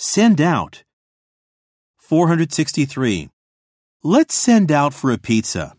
Send out. 463. Let's send out for a pizza.